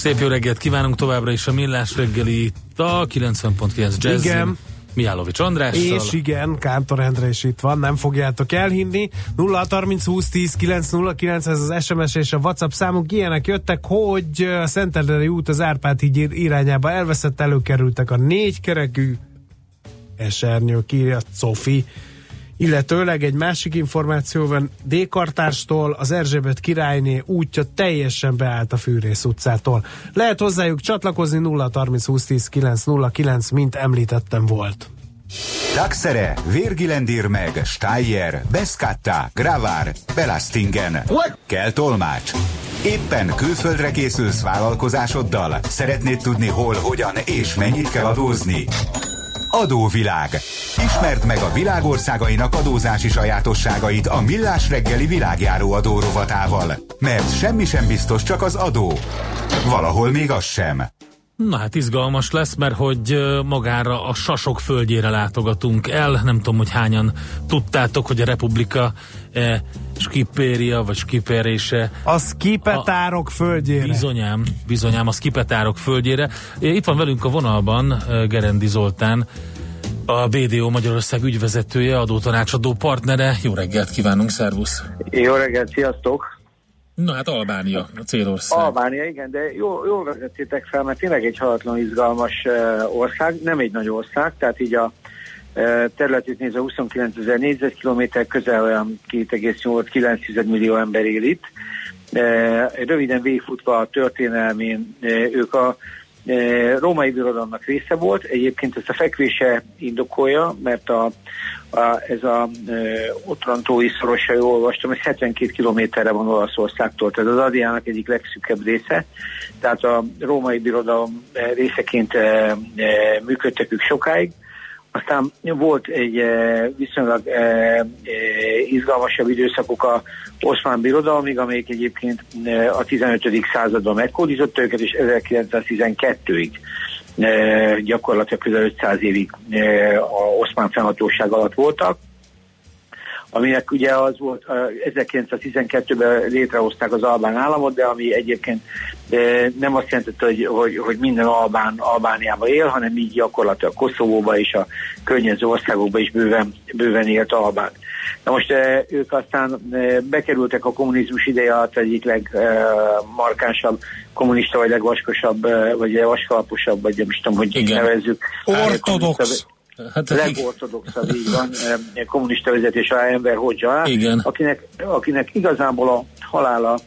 Szép jó reggelt kívánunk továbbra is a Millás reggeli itt a 90.9 Jazz. Igen. Mihálovics Andrással. És igen, Kántor Endre is itt van, nem fogjátok elhinni. 0 30 20 10 909 ez az SMS és a WhatsApp számunk. Ilyenek jöttek, hogy a Szentendrei út az Árpád híd irányába elveszett, előkerültek a négy kerekű esernyő, írja Cofi. Illetőleg egy másik információ van, D-kartárstól az Erzsébet királyné útja teljesen beállt a Fűrész utcától. Lehet hozzájuk csatlakozni 0 30 20 10 909, mint említettem volt. Taxere, Virgilendir meg, Steyer, Beskatta, Gravár, Belastingen. Kell tolmács. Éppen külföldre készülsz vállalkozásoddal? Szeretnéd tudni hol, hogyan és mennyit kell adózni? Adóvilág. Ismerd meg a világországainak adózási sajátosságait a Millás reggeli világjáró adórovatával. Mert semmi sem biztos, csak az adó. Valahol még az sem. Na hát izgalmas lesz, mert hogy magára a Sasok földjére látogatunk el. Nem tudom, hogy hányan tudtátok, hogy a Republika e, skipéria, vagy skiperése. A skipetárok a, földjére. Bizonyám, bizonyám a skipetárok földjére. Itt van velünk a vonalban Gerendi Zoltán, a BDO Magyarország ügyvezetője, adótanácsadó partnere. Jó reggelt kívánunk, szervusz! Jó reggelt, sziasztok! Na hát Albánia, a célország. Albánia, igen, de jó, jól vezettétek fel, mert tényleg egy halatlan izgalmas ország, nem egy nagy ország, tehát így a területét nézve 29 ezer négyzetkilométer, közel olyan 2,8-9 millió ember él itt. Röviden végigfutva a történelmén, ők a római birodalomnak része volt. Egyébként ezt a fekvése indokolja, mert a, a, ez a e, Otrantói szorosa, jól olvastam, ez 72 kilométerre van Olaszországtól, tehát az Adiának egyik legszűkebb része. Tehát a római birodalom részeként e, e, működtek ők sokáig. Aztán volt egy eh, viszonylag eh, eh, izgalmasabb időszakok a oszmán birodalomig, amelyik egyébként a 15. században megkódította őket, és 1912-ig gyakorlatilag közel 500 évig a oszmán fennhatóság alatt voltak aminek ugye az volt, 1912-ben létrehozták az albán államot, de ami egyébként nem azt jelentette, hogy, hogy, hogy minden albán Albániában él, hanem így gyakorlatilag Koszovóba és a környező országokba is bőven, bőven élt albán. Na most ők aztán bekerültek a kommunizmus ideje alatt egyik legmarkánsabb kommunista, vagy legvaskosabb, vagy vaskalaposabb, vagy nem is tudom, hogy Igen. nevezzük. Ortodox. Hát, legortodoxabb, így van, kommunista vezetés a ember Hodzsa, akinek, akinek igazából a halála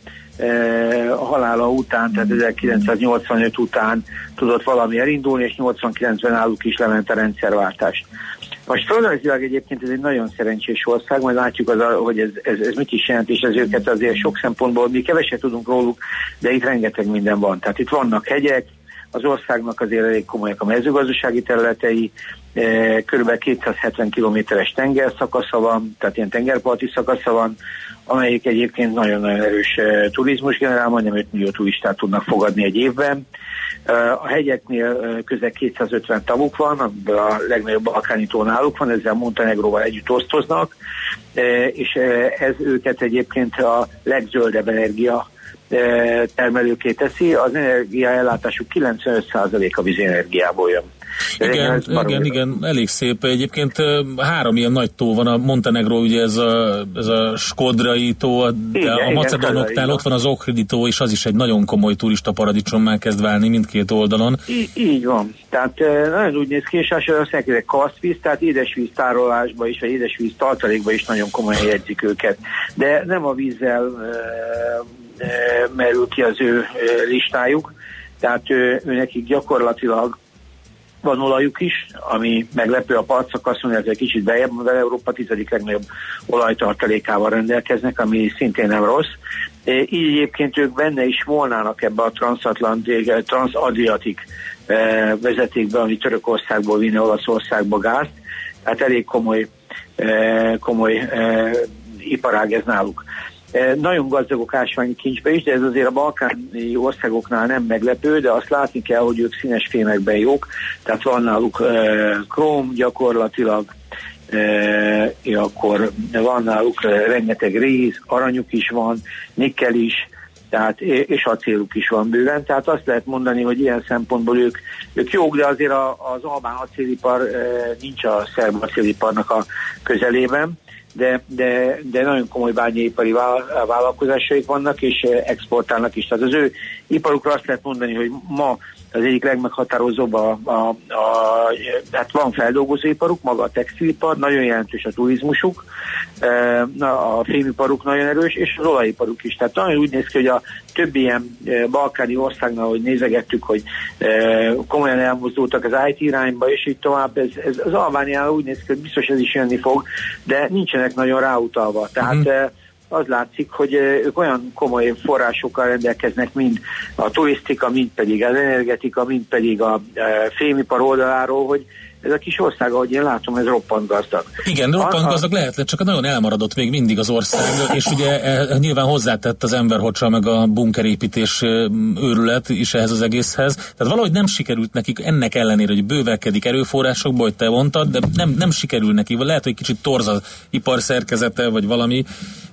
a halála után, tehát 1985 után tudott valami elindulni, és 89-ben álluk is lement a rendszerváltás. Most földrajzilag egyébként ez egy nagyon szerencsés ország, majd látjuk, az, hogy ez, ez, ez mit is jelent, és ez őket azért sok szempontból, mi keveset tudunk róluk, de itt rengeteg minden van. Tehát itt vannak hegyek, az országnak azért elég komolyak a mezőgazdasági területei, eh, kb. 270 kilométeres tengerszakasza van, tehát ilyen tengerparti szakasza van, amelyik egyébként nagyon-nagyon erős eh, turizmus generál, majdnem 5 millió turistát tudnak fogadni egy évben. Eh, a hegyeknél közel 250 tavuk van, a legnagyobb balkáni tó náluk van, ezzel Montenegróval együtt osztoznak, és ez őket egyébként a legzöldebb energia termelőké teszi, az energiaellátásuk 95% a vízenergiából jön. Igen, igen, igen, elég szép. Egyébként három ilyen nagy tó van, a Montenegro, ugye ez a, ez a Skodrai tó, de igen, a Macedonoknál ott van az Ohridi tó, és az is egy nagyon komoly turista paradicsommá kezd válni mindkét oldalon. Í- így van. Tehát nagyon úgy néz ki, és azt mondják, hogy kasztvíz, tehát édesvíz tárolásba is, vagy édesvíz tartalékba is nagyon komolyan jegyzik őket. De nem a vízzel merül ki az ő listájuk, tehát ő, nekik gyakorlatilag van olajuk is, ami meglepő a mondja, hogy egy kicsit bejebb, de Európa tizedik legnagyobb olajtartalékával rendelkeznek, ami szintén nem rossz. Így egyébként ők benne is volnának ebbe a transatlantik, transadriatik vezetékbe, ami Törökországból vinne Olaszországba gázt, tehát elég komoly, komoly iparág ez náluk. Nagyon gazdagok ásványi kincsbe is, de ez azért a balkáni országoknál nem meglepő, de azt látni kell, hogy ők színes fémekben jók, tehát van náluk króm gyakorlatilag, e, akkor van náluk rengeteg rész, aranyuk is van, nikkel is, tehát, és acéluk is van bőven, tehát azt lehet mondani, hogy ilyen szempontból ők, ők jók, de azért a, az albán acélipar nincs a szerb acéliparnak a közelében, de, de, de nagyon komoly bányaipari vállalkozásaik vannak, és exportálnak is. Tehát az ő iparukra azt lehet mondani, hogy ma az egyik legmeghatározóbb a, a, a, hát van feldolgozóiparuk, maga a textilipar, nagyon jelentős a turizmusuk, e, a fémiparuk nagyon erős, és az olajiparuk is. Tehát nagyon úgy néz ki, hogy a többi ilyen e, balkáni országnál, hogy nézegettük, hogy e, komolyan elmozdultak az IT irányba, és így tovább, ez, ez az Albániában úgy néz ki, hogy biztos ez is jönni fog, de nincsenek nagyon ráutalva. Tehát mm-hmm az látszik, hogy ők olyan komoly forrásokkal rendelkeznek, mind a turisztika, mind pedig az energetika, mind pedig a fémipar oldaláról, hogy ez a kis ország, ahogy én látom, ez roppant gazdag. Igen, roppant gazdag lehet, csak nagyon elmaradott még mindig az ország, és ugye e, nyilván hozzátett az emberhocsa meg a bunkerépítés őrület is ehhez az egészhez. Tehát valahogy nem sikerült nekik ennek ellenére, hogy bővelkedik erőforrásokból, hogy te mondtad, de nem, nem sikerül neki, vagy lehet, hogy kicsit torz az ipar szerkezete, vagy valami.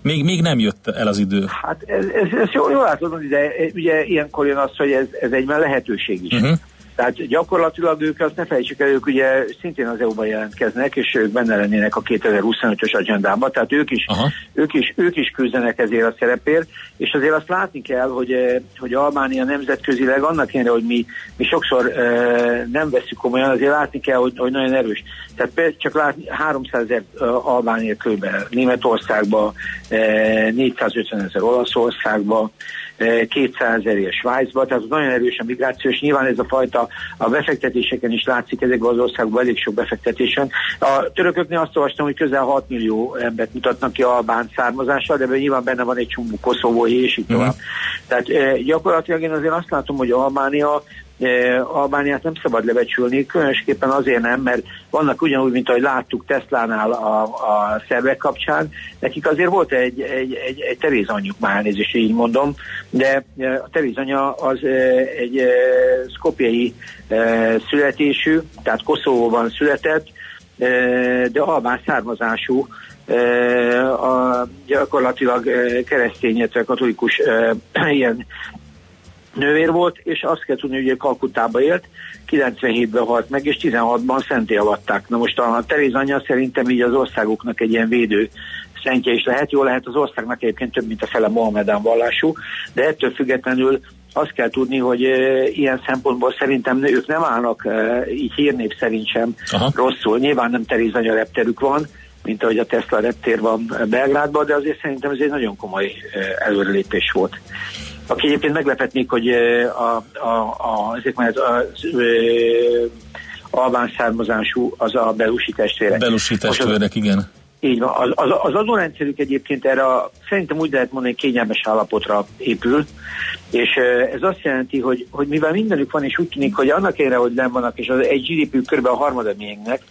Még, még nem jött el az idő. Hát ez, ez, ez jól, jól látod, de ugye ilyenkor jön az, hogy ez, ez egy lehetőség is. Uh-huh. Tehát gyakorlatilag ők, azt ne felejtsük el, ők ugye szintén az EU-ban jelentkeznek, és ők benne lennének a 2025-ös agendában, tehát ők is, ők is, ők is küzdenek ezért a szerepért, és azért azt látni kell, hogy, eh, hogy Albánia nemzetközileg annak ellenére, hogy mi, mi sokszor e, nem veszük komolyan, azért látni kell, hogy, hogy nagyon erős. Tehát csak látni 300 ezer uh, Albánia kb. Németországba, e, 450 ezer Olaszországba, 200 ezer Svájcba, tehát nagyon erős a migráció, és nyilván ez a fajta a befektetéseken is látszik ezekben az országban elég sok befektetésen. A törököknél azt olvastam, hogy közel 6 millió embert mutatnak ki albán származással, de nyilván benne van egy csomó koszovói, és így tovább. Mm. Tehát gyakorlatilag én azért azt látom, hogy Albánia Albániát nem szabad lebecsülni, különösképpen azért nem, mert vannak ugyanúgy, mint ahogy láttuk Teslánál a, a szervek kapcsán, nekik azért volt egy, egy, egy, egy Teréz anyjuk, már elnézést így mondom, de a Teréz anya az egy szkopjai születésű, tehát Koszovóban született, de albán származású, a gyakorlatilag keresztény, illetve katolikus ilyen nővér volt, és azt kell tudni, hogy Kalkutába élt, 97-ben halt meg, és 16-ban szenté avatták. Na most a Teréz anyja szerintem így az országoknak egy ilyen védő szentje is lehet. Jó lehet az országnak egyébként több, mint a fele Mohamedán vallású, de ettől függetlenül azt kell tudni, hogy e, ilyen szempontból szerintem ők nem állnak e, így hírnév szerint sem Aha. rosszul. Nyilván nem Teréz anya repterük van, mint ahogy a Tesla reptér van Belgrádban, de azért szerintem ez egy nagyon komoly előrelépés volt aki egyébként meglepetnék, hogy a, a, a, ezek már az, az, albán származású az a belusi testvérek. Belusi testvérek, igen. Így van. Az, az, az adórendszerük egyébként erre a, szerintem úgy lehet mondani, kényelmes állapotra épül, és ez azt jelenti, hogy, hogy mivel mindenük van, és úgy tűnik, hogy annak ére, hogy nem vannak, és az egy GDP kb. a harmada miénknek,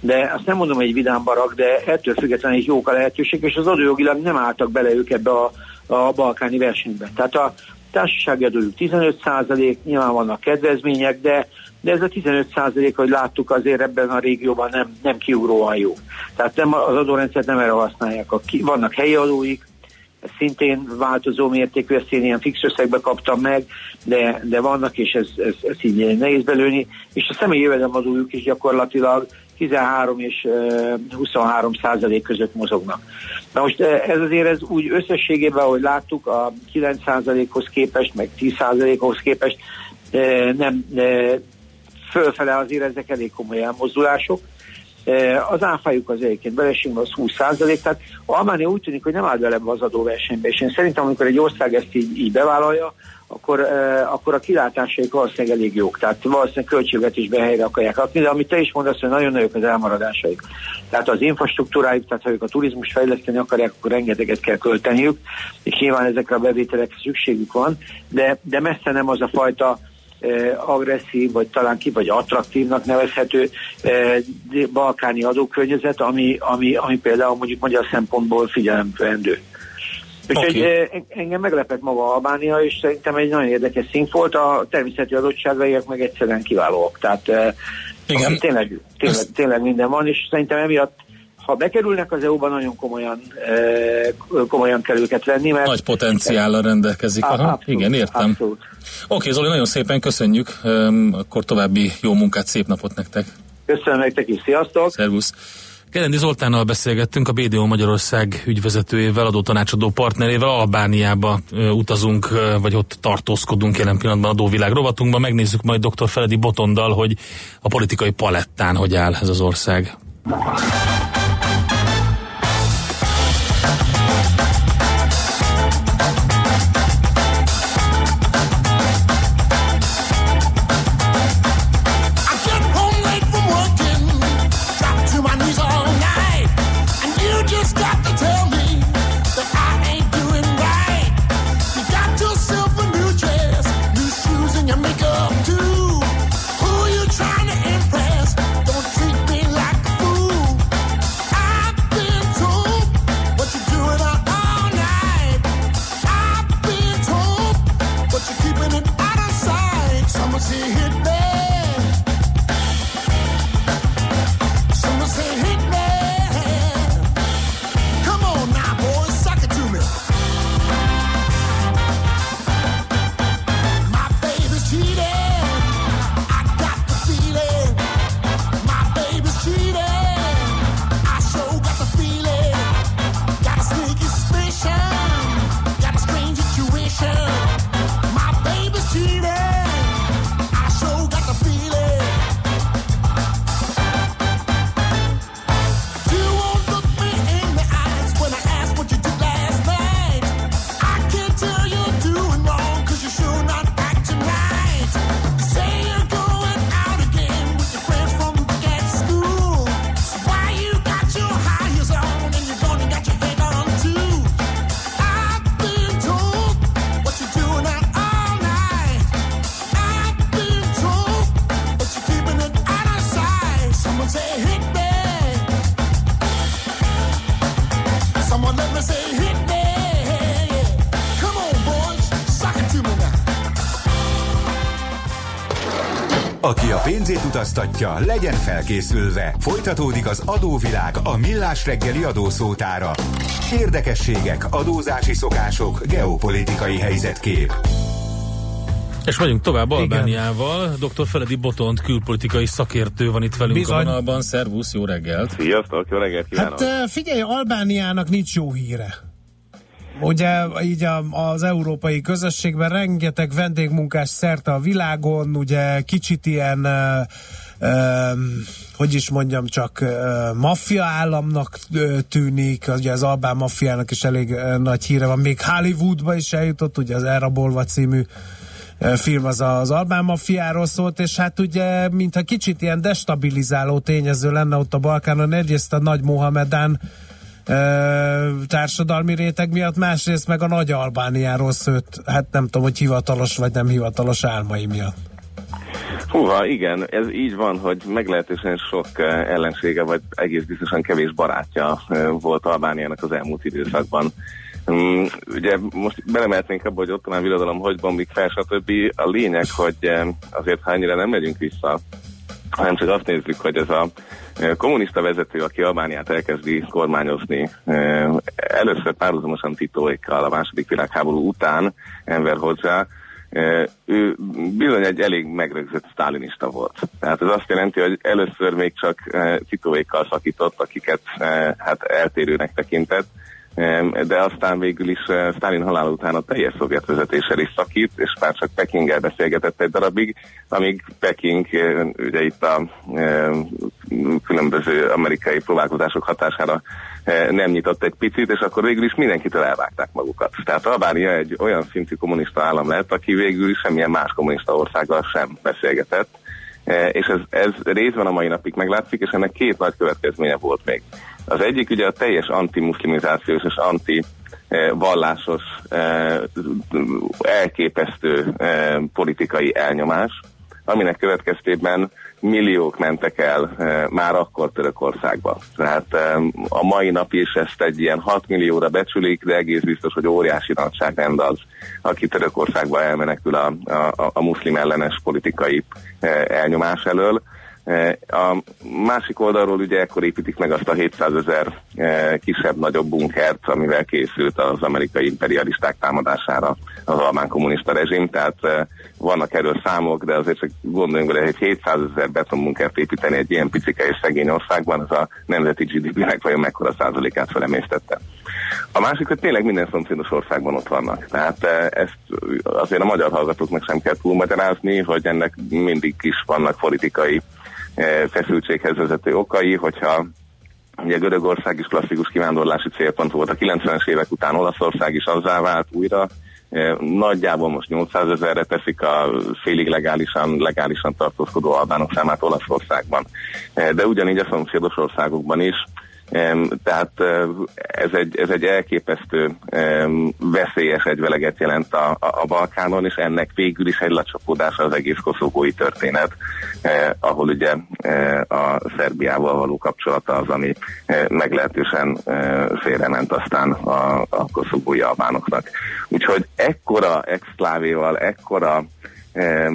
de azt nem mondom, hogy egy vidám barak, de ettől függetlenül egy jók a lehetőség, és az adójogilag nem álltak bele ők ebbe a a balkáni versenyben. Tehát a társasági adójuk 15 százalék, nyilván vannak kedvezmények, de, de ez a 15 százalék, hogy láttuk, azért ebben a régióban nem, nem kiugróan jó. Tehát nem, az adórendszert nem erre használják. A, vannak helyi adóik, szintén változó mértékű, ezt én ilyen fix összegbe kaptam meg, de, de vannak, és ez, ez, ez így nehéz belőni, és a személyi jövedelemadójuk is gyakorlatilag 13 és 23 százalék között mozognak. Na most ez azért ez úgy összességében, ahogy láttuk, a 9 százalékhoz képest, meg 10 százalékhoz képest nem fölfele azért ezek elég komoly elmozdulások. Az áfájuk az egyébként belesünk az 20 százalék, tehát Almánia úgy tűnik, hogy nem áll bele az adóversenybe, és én szerintem, amikor egy ország ezt így, így bevállalja, akkor, uh, akkor a kilátásaik valószínűleg elég jók. Tehát valószínűleg költségvetésbe helyre akarják rakni, de amit te is mondasz, hogy nagyon nagyok az elmaradásaik. Tehát az infrastruktúrájuk, tehát ha ők a turizmus fejleszteni akarják, akkor rengeteget kell költeniük, és nyilván ezekre a bevételekre szükségük van, de, de messze nem az a fajta agresszív, vagy talán ki, vagy attraktívnak nevezhető balkáni adókörnyezet, ami, ami, ami például mondjuk magyar szempontból figyelemvendő. Úgyhogy okay. engem meglepett maga Albánia, és szerintem egy nagyon érdekes szint volt, a természeti adottságaiak meg egyszerűen kiválóak. Tehát Igen. Tényleg, tényleg, tényleg minden van, és szerintem emiatt ha bekerülnek az EU-ba, nagyon komolyan, komolyan kell őket venni. Mert Nagy potenciállal rendelkezik. Aha, abszolút, Igen, értem. Abszolút. Oké, Zoli, nagyon szépen köszönjük, akkor további jó munkát, szép napot nektek. Köszönöm nektek is, sziasztok! Szervusz! Kerendi Zoltánnal beszélgettünk, a BDO Magyarország ügyvezetőjével, adó tanácsadó partnerével, Albániába utazunk, vagy ott tartózkodunk jelen pillanatban adóvilág rovatunkban. Megnézzük majd dr. Feledi Botondal, hogy a politikai palettán hogy áll ez az ország. Pénzét utaztatja, legyen felkészülve. Folytatódik az adóvilág a millás reggeli adószótára. Érdekességek, adózási szokások, geopolitikai helyzetkép. És vagyunk tovább Albániával. Dr. Feledi Botont, külpolitikai szakértő van itt velünk Bizony. a vonalban. Szervusz, jó reggelt! Sziasztok, jó reggelt kívánok! Hát figyelj, Albániának nincs jó híre. Ugye így a, az európai közösségben rengeteg vendégmunkás szerte a világon, ugye kicsit ilyen uh, hogy is mondjam, csak uh, maffia államnak tűnik, ugye az albán maffiának is elég nagy híre van, még Hollywoodba is eljutott, ugye az Elrabolva című film az az albán maffiáról szólt, és hát ugye, mintha kicsit ilyen destabilizáló tényező lenne ott a Balkánon, egyrészt a nagy Mohamedán társadalmi réteg miatt, másrészt meg a nagy Albániáról szőtt, hát nem tudom, hogy hivatalos vagy nem hivatalos álmai miatt. Húha, igen, ez így van, hogy meglehetősen sok ellensége, vagy egész biztosan kevés barátja volt Albániának az elmúlt időszakban. Um, ugye most belemeltnénk abba, hogy ott talán birodalom, hogy bombik fel, stb. A lényeg, hogy azért ha ennyire nem megyünk vissza, hanem csak azt nézzük, hogy ez a kommunista vezető, aki Albániát elkezdi kormányozni, először párhuzamosan titóikkal a második világháború után Enver Hoxha, ő bizony egy elég megrögzött sztálinista volt. Tehát ez azt jelenti, hogy először még csak titóékkal szakított, akiket hát eltérőnek tekintett, de aztán végül is Stalin halála után a teljes szovjet vezetéssel is szakít, és már csak Pekinggel beszélgetett egy darabig, amíg Peking ugye itt a különböző amerikai próbálkozások hatására nem nyitott egy picit, és akkor végül is mindenkitől elvágták magukat. Tehát Albánia egy olyan szintű kommunista állam lett, aki végül is semmilyen más kommunista országgal sem beszélgetett, és ez, ez részben a mai napig meglátszik, és ennek két nagy következménye volt még. Az egyik ugye a teljes antimuszlimizációs és anti vallásos, elképesztő politikai elnyomás, aminek következtében milliók mentek el már akkor Törökországba. Tehát a mai nap is ezt egy ilyen 6 millióra becsülik, de egész biztos, hogy óriási nagyságrend az, aki Törökországba elmenekül a, a, a muszlim ellenes politikai elnyomás elől. E, a másik oldalról ugye ekkor építik meg azt a 700 ezer e, kisebb-nagyobb bunkert, amivel készült az amerikai imperialisták támadására az almán kommunista rezsim, tehát e, vannak erről számok, de azért csak gondoljunk bele, hogy 700 ezer betonbunkert építeni egy ilyen picike és szegény országban, az a nemzeti GDP-nek vajon mekkora százalékát felemésztette. A másik, hogy tényleg minden szomszédos országban ott vannak. Tehát ezt azért a magyar hallgatóknak sem kell túlmagyarázni, hogy ennek mindig is vannak politikai feszültséghez vezető okai, hogyha Ugye Görögország is klasszikus kivándorlási célpont volt a 90-es évek után, Olaszország is azzá vált újra. E, nagyjából most 800 ezerre teszik a félig legálisan, legálisan tartózkodó albánok számát Olaszországban. E, de ugyanígy a szomszédos országokban is tehát ez egy, ez egy elképesztő veszélyes egyveleget jelent a, a, Balkánon, és ennek végül is egy lecsapódása az egész koszovói történet, eh, ahol ugye eh, a Szerbiával való kapcsolata az, ami eh, meglehetősen eh, félrement aztán a, a koszovói albánoknak. Úgyhogy ekkora exklávéval, ekkora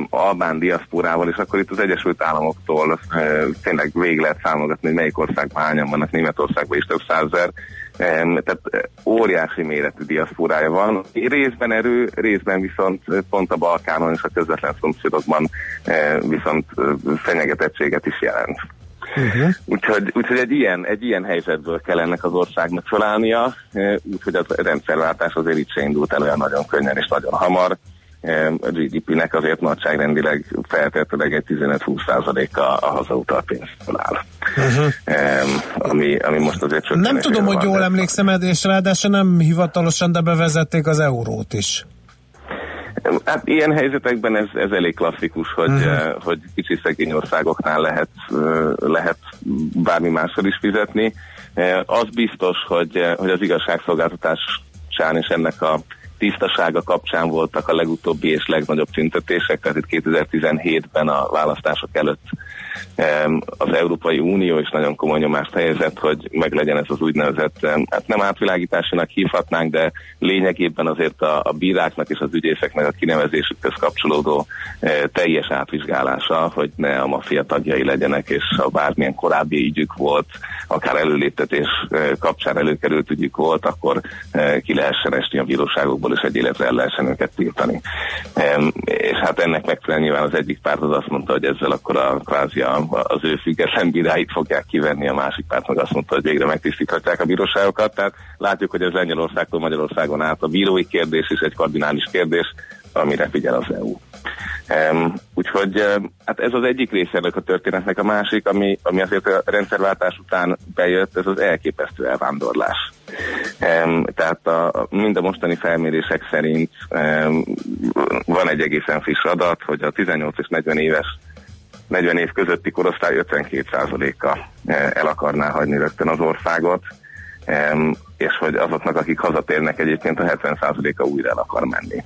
albán diaszporával, és akkor itt az Egyesült Államoktól tényleg végig lehet számolgatni, hogy melyik országban hányan vannak, Németországban is több százezer, tehát óriási méretű diaszporája van. Részben erő, részben viszont pont a Balkánon és a közvetlen szomszédokban viszont fenyegetettséget is jelent. Uh-huh. Úgyhogy, úgyhogy egy, ilyen, egy ilyen helyzetből kell ennek az országnak felállnia, úgyhogy a rendszerváltás azért itt se indult el olyan nagyon könnyen és nagyon hamar a GDP-nek azért nagyságrendileg feltétlenül egy 15-20%-a a hazautal pénzből áll. Uh-huh. Ami, ami most azért csak... Nem tudom, hogy jól emlékszem, és ráadásul nem hivatalosan, de bevezették az eurót is. Hát ilyen helyzetekben ez, ez elég klasszikus, hogy, uh-huh. hogy kicsi szegény országoknál lehet, lehet bármi mással is fizetni. Az biztos, hogy, hogy az igazságszolgáltatás és ennek a tisztasága kapcsán voltak a legutóbbi és legnagyobb tüntetések, tehát itt 2017-ben a választások előtt az Európai Unió is nagyon komoly nyomást helyezett, hogy meglegyen ez az úgynevezett, hát nem átvilágításának hívhatnánk, de lényegében azért a, a bíráknak és az ügyészeknek a kinevezésükhez kapcsolódó e, teljes átvizsgálása, hogy ne a maffia tagjai legyenek, és ha bármilyen korábbi ügyük volt, akár előléptetés e, kapcsán előkerült ügyük volt, akkor e, ki lehessen esni a bíróságokból, és egy életre el lehessen őket tiltani. És hát ennek megfelelően nyilván az egyik párt az azt mondta, hogy ezzel akkor a kvázi az ő független bíráit fogják kivenni, a másik párt meg azt mondta, hogy végre megtisztíthatják a bíróságokat. Tehát látjuk, hogy ez Lengyelországtól Magyarországon át a bírói kérdés is egy kardinális kérdés, amire figyel az EU. Um, úgyhogy hát ez az egyik része ennek a történetnek, a másik, ami, ami azért a rendszerváltás után bejött, ez az elképesztő elvándorlás. Um, tehát a, mind a mostani felmérések szerint um, van egy egészen friss adat, hogy a 18 és 40 éves 40 év közötti korosztály 52%-a eh, el akarná hagyni rögtön az országot, és hogy azoknak, akik hazatérnek egyébként a 70%-a újra el akar menni.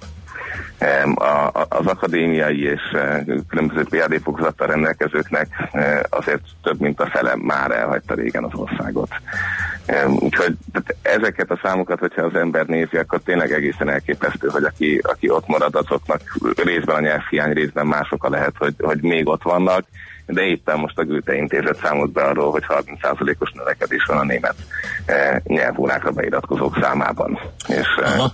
Az akadémiai és eh, különböző PhD fokozattal rendelkezőknek eh, azért több mint a fele már elhagyta régen az országot. Úgyhogy ezeket a számokat, hogyha az ember nézi, akkor tényleg egészen elképesztő, hogy aki, aki ott marad, azoknak részben a nyelvhiány, részben mások lehet, hogy, hogy még ott vannak, de éppen most a Gülte intézet számolt be arról, hogy 30%-os növekedés van a német e, nyelvórákra beiratkozók számában, és e,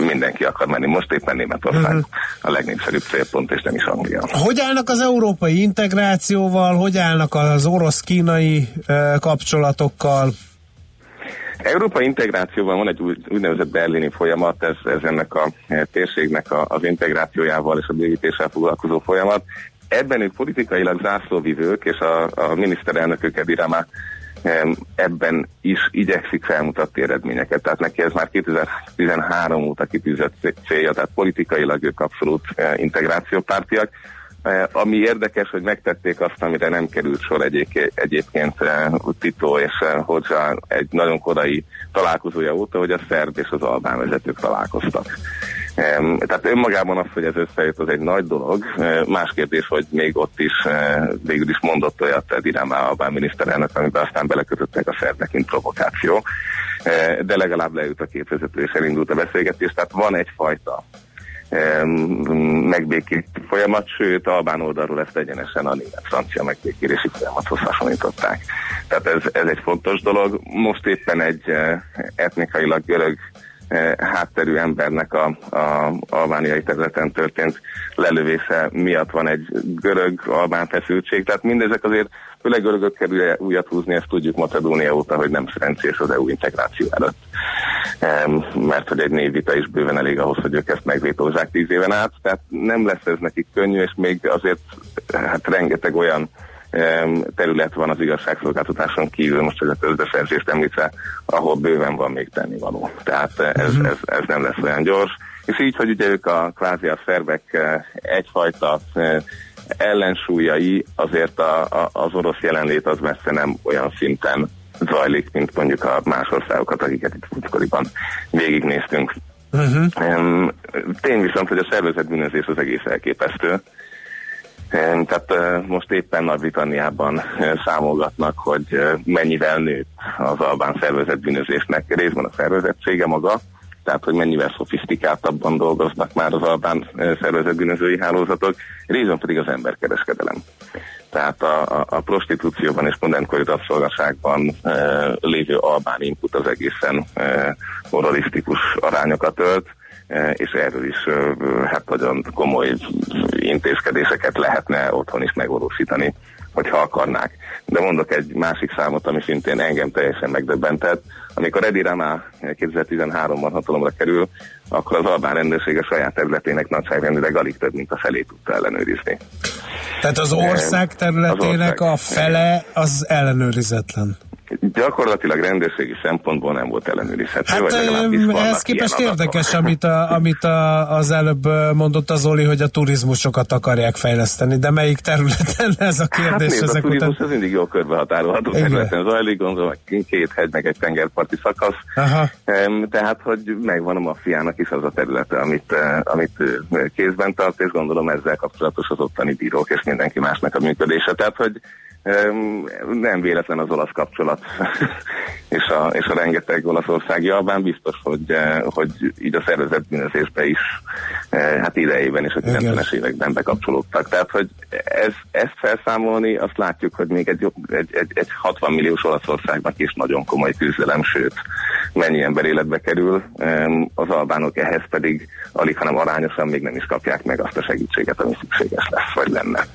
mindenki akar menni. Most éppen Németország uh-huh. a legnépszerűbb célpont, és nem is Anglia. Hogy állnak az európai integrációval, hogy állnak az orosz-kínai e, kapcsolatokkal? Európai integrációban van egy úgynevezett berlini folyamat, ez, ez ennek a térségnek a, az integrációjával és a bővítéssel foglalkozó folyamat. Ebben ők politikailag zászlóvivők, és a, a miniszterelnökök Edirama ebben is igyekszik felmutatni eredményeket. Tehát neki ez már 2013 óta kitűzött célja, tehát politikailag ők abszolút eh, integrációpártiak. Eh, ami érdekes, hogy megtették azt, amire nem került sor egyébként, egyébként Tito és Hodzsa egy nagyon korai találkozója óta, hogy a szerb és az albán vezetők találkoztak. Tehát önmagában az, hogy ez összejött, az egy nagy dolog. Más kérdés, hogy még ott is végül is mondott olyat Dirám Albán miniszterelnök, amiben aztán belekötöttek a szerbek, mint provokáció. De legalább leült a két vezető és elindult a beszélgetés. Tehát van egyfajta megbékít folyamat, sőt Albán oldalról ezt egyenesen a német-francia megbékélési folyamathoz hasonlították. Tehát ez, ez egy fontos dolog. Most éppen egy etnikailag görög Eh, hátterű embernek a, a albániai területen történt lelövése miatt van egy görög-albán feszültség. Tehát mindezek azért főleg görögök kell újat húzni, ezt tudjuk Macedónia óta, hogy nem szerencsés az EU integráció előtt. Mert hogy egy névvita is bőven elég ahhoz, hogy ők ezt megvétózzák tíz éven át. Tehát nem lesz ez nekik könnyű, és még azért hát rengeteg olyan terület van az igazságszolgáltatáson kívül, most csak a közbeszerzést említve, ahol bőven van még tennivaló. Tehát ez, mhm. ez, ez nem lesz olyan gyors. És így, hogy ugye ők a kvázi a szervek eh, egyfajta eh, ellensúlyai, azért a, a, az orosz jelenlét az messze nem olyan szinten zajlik, mint mondjuk a más országokat, akiket itt múltkoriban végignéztünk. Uh-huh. Tény viszont, hogy a szervezet bűnözés az egész elképesztő. Tehát most éppen Nagy-Britanniában számolgatnak, hogy mennyivel nőtt az albán szervezet bűnözésnek részben a szervezettsége maga, tehát hogy mennyivel szofisztikáltabban dolgoznak már az albán szervezet bűnözői hálózatok, részben pedig az emberkereskedelem. Tehát a, a, a prostitúcióban és modernkori rabszolgaságban e, lévő albán input az egészen e, moralisztikus arányokat ölt, és erről is hát nagyon komoly intézkedéseket lehetne otthon is megvalósítani, hogyha akarnák. De mondok egy másik számot, ami szintén engem teljesen megdöbbentett. Amikor Edi Rama 2013-ban hatalomra kerül, akkor az albán rendőrség a saját területének nagyságrendileg alig több, mint a felét tudta ellenőrizni. Tehát az ország területének az ország, a fele az ellenőrizetlen gyakorlatilag rendőrségi szempontból nem volt ellenőrizhető. Hát ez képest érdekes, amit, a, amit a, az előbb mondott az Oli, hogy a turizmusokat akarják fejleszteni, de melyik területen ez a kérdés? Hát nézd, ezek a turizmus után... az mindig jól körbehatárolható területen zajlik, gondolom, két hegy, meg egy tengerparti szakasz. Aha. Tehát, hogy megvan a maffiának is az a területe, amit, amit kézben tart, és gondolom ezzel kapcsolatos az ottani bírók és mindenki másnak a működése. Tehát, hogy nem véletlen az olasz kapcsolat és, a, és a rengeteg olaszországi albán biztos, hogy, eh, hogy így a szervezett bűnözésbe is eh, hát idejében és a 90-es években bekapcsolódtak. Tehát, hogy ez, ezt felszámolni, azt látjuk, hogy még egy, egy, egy, egy 60 milliós Olaszországnak is nagyon komoly küzdelem, sőt, mennyi ember életbe kerül, az albánok ehhez pedig alig, hanem arányosan még nem is kapják meg azt a segítséget, ami szükséges lesz, vagy lenne.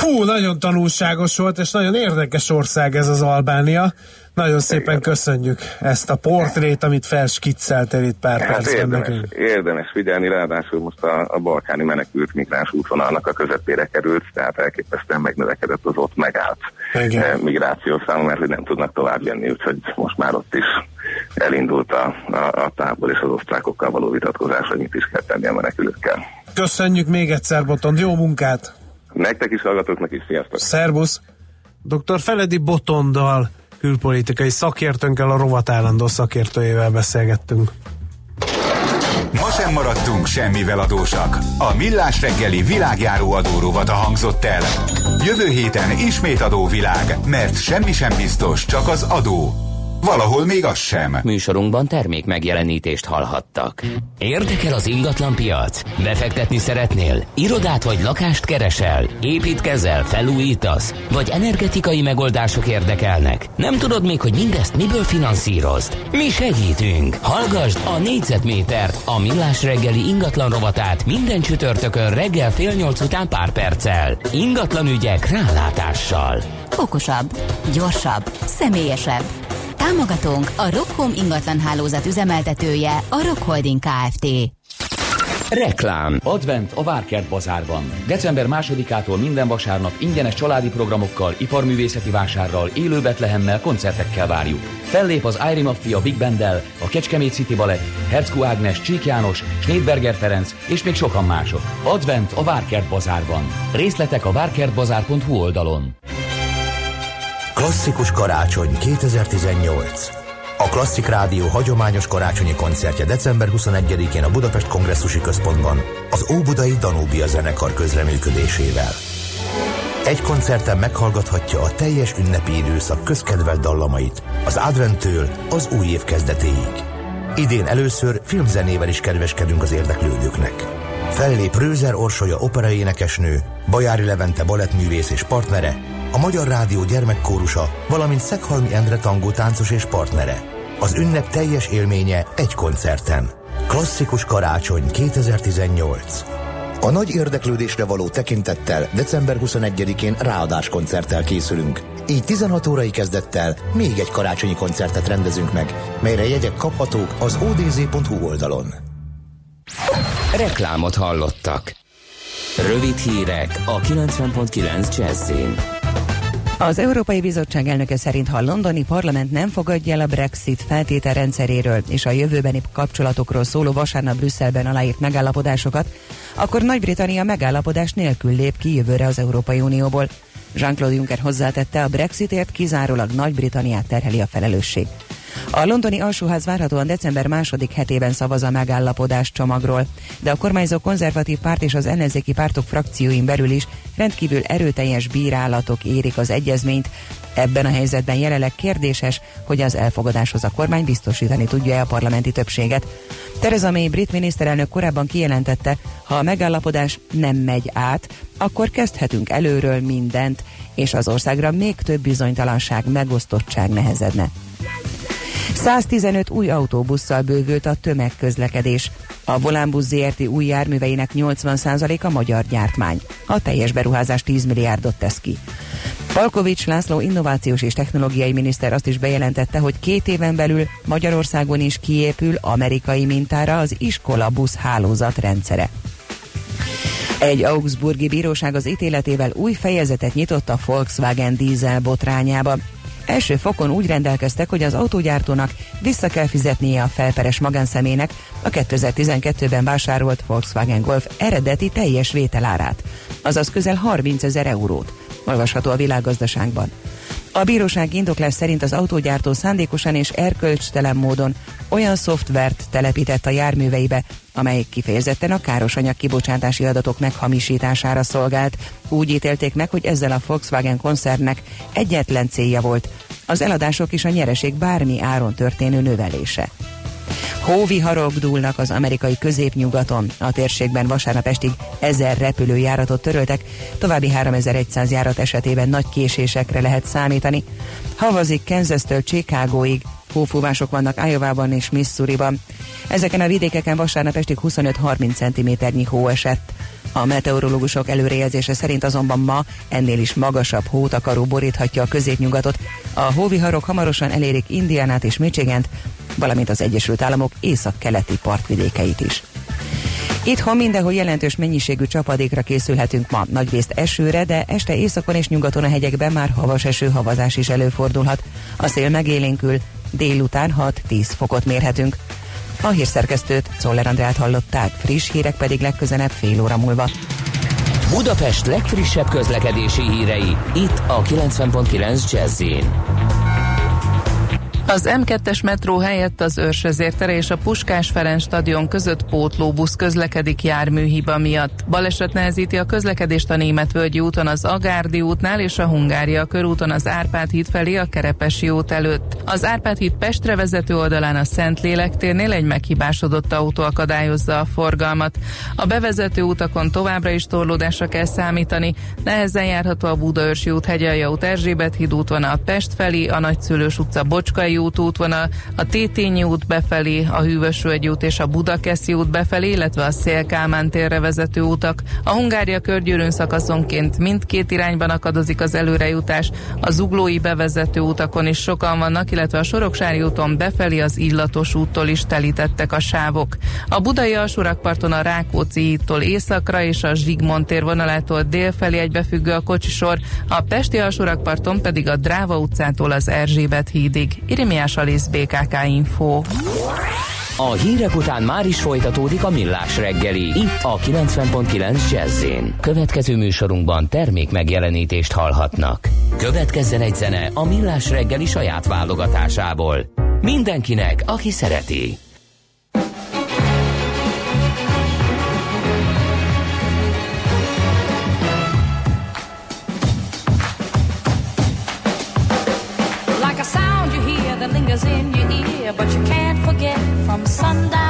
Fú, nagyon tanulságos volt, és nagyon érdekes ország ez az Albánia. Nagyon szépen Igen. köszönjük ezt a portrét, amit felskicceltél itt pár hát percben érdemes, nekünk. Érdemes figyelni, ráadásul most a, a balkáni menekült migráns útvonalnak a közepére került, tehát elképesztően megnövekedett az ott megállt Igen. Eh, migráció száma, mert hogy nem tudnak tovább jönni, úgyhogy most már ott is elindult a, a, a tábor és az osztrákokkal való vitatkozás, hogy mit is kell tenni a menekülőkkel. Köszönjük még egyszer, Botond, jó munkát! Nektek is, hallgatóknak is, sziasztok! Szerbusz! Dr. Feledi Botondal, külpolitikai szakértőnkkel, a rovat állandó szakértőjével beszélgettünk. Ma sem maradtunk semmivel adósak. A Millás reggeli világjáró adórovata hangzott el. Jövő héten ismét adóvilág, mert semmi sem biztos, csak az adó. Valahol még az sem. Műsorunkban termék megjelenítést hallhattak. Érdekel az ingatlan piac? Befektetni szeretnél? Irodát vagy lakást keresel? Építkezel? Felújítasz? Vagy energetikai megoldások érdekelnek? Nem tudod még, hogy mindezt miből finanszírozd? Mi segítünk! Hallgasd a négyzetmétert, a millás reggeli ingatlan rovatát minden csütörtökön reggel fél nyolc után pár perccel. Ingatlan ügyek rálátással. Okosabb, gyorsabb, személyesebb Támogatónk a Rockhome ingatlan hálózat üzemeltetője, a Rock Holding Kft. Reklám. Advent a Várkert bazárban. December másodikától minden vasárnap ingyenes családi programokkal, iparművészeti vásárral, élő Betlehemmel, koncertekkel várjuk. Fellép az Irie Mafia Big Banddel, a Kecskemét City Ballet, Herzku Ágnes, Csík János, Schneidberger Ferenc és még sokan mások. Advent a Várkert bazárban. Részletek a várkertbazár.hu oldalon. Klasszikus karácsony 2018 a Klasszik Rádió hagyományos karácsonyi koncertje december 21-én a Budapest Kongresszusi Központban az Óbudai Danúbia zenekar közreműködésével. Egy koncerten meghallgathatja a teljes ünnepi időszak közkedvelt dallamait, az adventtől az új év kezdetéig. Idén először filmzenével is kedveskedünk az érdeklődőknek. Fellép Rőzer Orsolya operaénekesnő, Bajári Levente balettművész és partnere, a Magyar Rádió gyermekkórusa, valamint Szeghalmi Endre tangó táncos és partnere. Az ünnep teljes élménye egy koncerten. Klasszikus karácsony 2018. A nagy érdeklődésre való tekintettel december 21-én ráadás koncerttel készülünk. Így 16 órai kezdettel még egy karácsonyi koncertet rendezünk meg, melyre jegyek kaphatók az odz.hu oldalon. Reklámot hallottak. Rövid hírek a 90.9 Jazzin. Az Európai Bizottság elnöke szerint, ha a londoni parlament nem fogadja el a Brexit feltételrendszeréről és a jövőbeni kapcsolatokról szóló vasárnap Brüsszelben aláírt megállapodásokat, akkor Nagy-Britannia megállapodás nélkül lép ki jövőre az Európai Unióból. Jean-Claude Juncker hozzátette, a Brexitért kizárólag Nagy-Britanniát terheli a felelősség. A londoni alsóház várhatóan december második hetében szavaz a megállapodás csomagról, de a kormányzó konzervatív párt és az ellenzéki pártok frakcióin belül is rendkívül erőteljes bírálatok érik az egyezményt. Ebben a helyzetben jelenleg kérdéses, hogy az elfogadáshoz a kormány biztosítani tudja-e a parlamenti többséget. Theresa May brit miniszterelnök korábban kijelentette, ha a megállapodás nem megy át, akkor kezdhetünk előről mindent, és az országra még több bizonytalanság, megosztottság nehezedne. 115 új autóbusszal bővült a tömegközlekedés. A Volánbusz ZRT új járműveinek 80%-a magyar gyártmány. A teljes beruházás 10 milliárdot tesz ki. Palkovics László innovációs és technológiai miniszter azt is bejelentette, hogy két éven belül Magyarországon is kiépül amerikai mintára az iskola busz hálózat rendszere. Egy augsburgi bíróság az ítéletével új fejezetet nyitott a Volkswagen dízel botrányába. Első fokon úgy rendelkeztek, hogy az autógyártónak vissza kell fizetnie a felperes magánszemének a 2012-ben vásárolt Volkswagen Golf eredeti teljes vételárát, azaz közel 30 ezer eurót. Olvasható a világgazdaságban. A bíróság indoklás szerint az autógyártó szándékosan és erkölcstelen módon olyan szoftvert telepített a járműveibe, amely kifejezetten a károsanyag kibocsátási adatok meghamisítására szolgált. Úgy ítélték meg, hogy ezzel a Volkswagen koncernnek egyetlen célja volt, az eladások és a nyereség bármi áron történő növelése. Hóviharok dúlnak az amerikai középnyugaton. A térségben vasárnap estig ezer repülőjáratot töröltek, további 3100 járat esetében nagy késésekre lehet számítani. Havazik Kansas-től Chicagóig, hófúvások vannak Iowa-ban és Missouri-ban. Ezeken a vidékeken vasárnap estig 25-30 cm hó esett. A meteorológusok előrejelzése szerint azonban ma ennél is magasabb hótakaró boríthatja a középnyugatot. A hóviharok hamarosan elérik Indiánát és Michigant, valamint az Egyesült Államok észak-keleti partvidékeit is. Itthon mindenhol jelentős mennyiségű csapadékra készülhetünk ma. Nagyrészt esőre, de este északon és nyugaton a hegyekben már havas eső havazás is előfordulhat. A szél megélénkül, délután 6-10 fokot mérhetünk. A hírszerkesztőt Czoller Andrát hallották, friss hírek pedig legközelebb fél óra múlva. Budapest legfrissebb közlekedési hírei, itt a 90.9 jazz az M2-es metró helyett az Őrsvezértere és a Puskás Ferenc stadion között pótlóbusz közlekedik járműhiba miatt. Baleset nehezíti a közlekedést a Németvölgyi úton az Agárdi útnál és a Hungária körúton az Árpád híd felé a Kerepesi út előtt. Az Árpád híd Pestre vezető oldalán a Szentlélek térnél egy meghibásodott autó akadályozza a forgalmat. A bevezető utakon továbbra is torlódásra kell számítani. Nehezen járható a Budaörsi út, Hegyalja út, Erzsébet híd útvonal Pest felé, a Nagyszülős utca, Bocskai út útvonal, a Tétényi út befelé, a Hűvösvölgyi út és a Budakeszi út befelé, illetve a Szélkámán térre vezető utak. A Hungária körgyűrűn szakaszonként mindkét irányban akadozik az előrejutás, a Zuglói bevezető utakon is sokan vannak, illetve a Soroksári úton befelé az Illatos úttól is telítettek a sávok. A Budai alsórakparton a Rákóczi hídtól északra és a Zsigmond tér vonalától délfelé egybefüggő a kocsisor, a Pesti alsórakparton pedig a Dráva utcától az Erzsébet hídig. Irimiás Alisz BKK Info. A hírek után már is folytatódik a millás reggeli, itt a 90.9 jazz Következő műsorunkban termék megjelenítést hallhatnak. Következzen egy zene a millás reggeli saját válogatásából. Mindenkinek, aki szereti. 한다.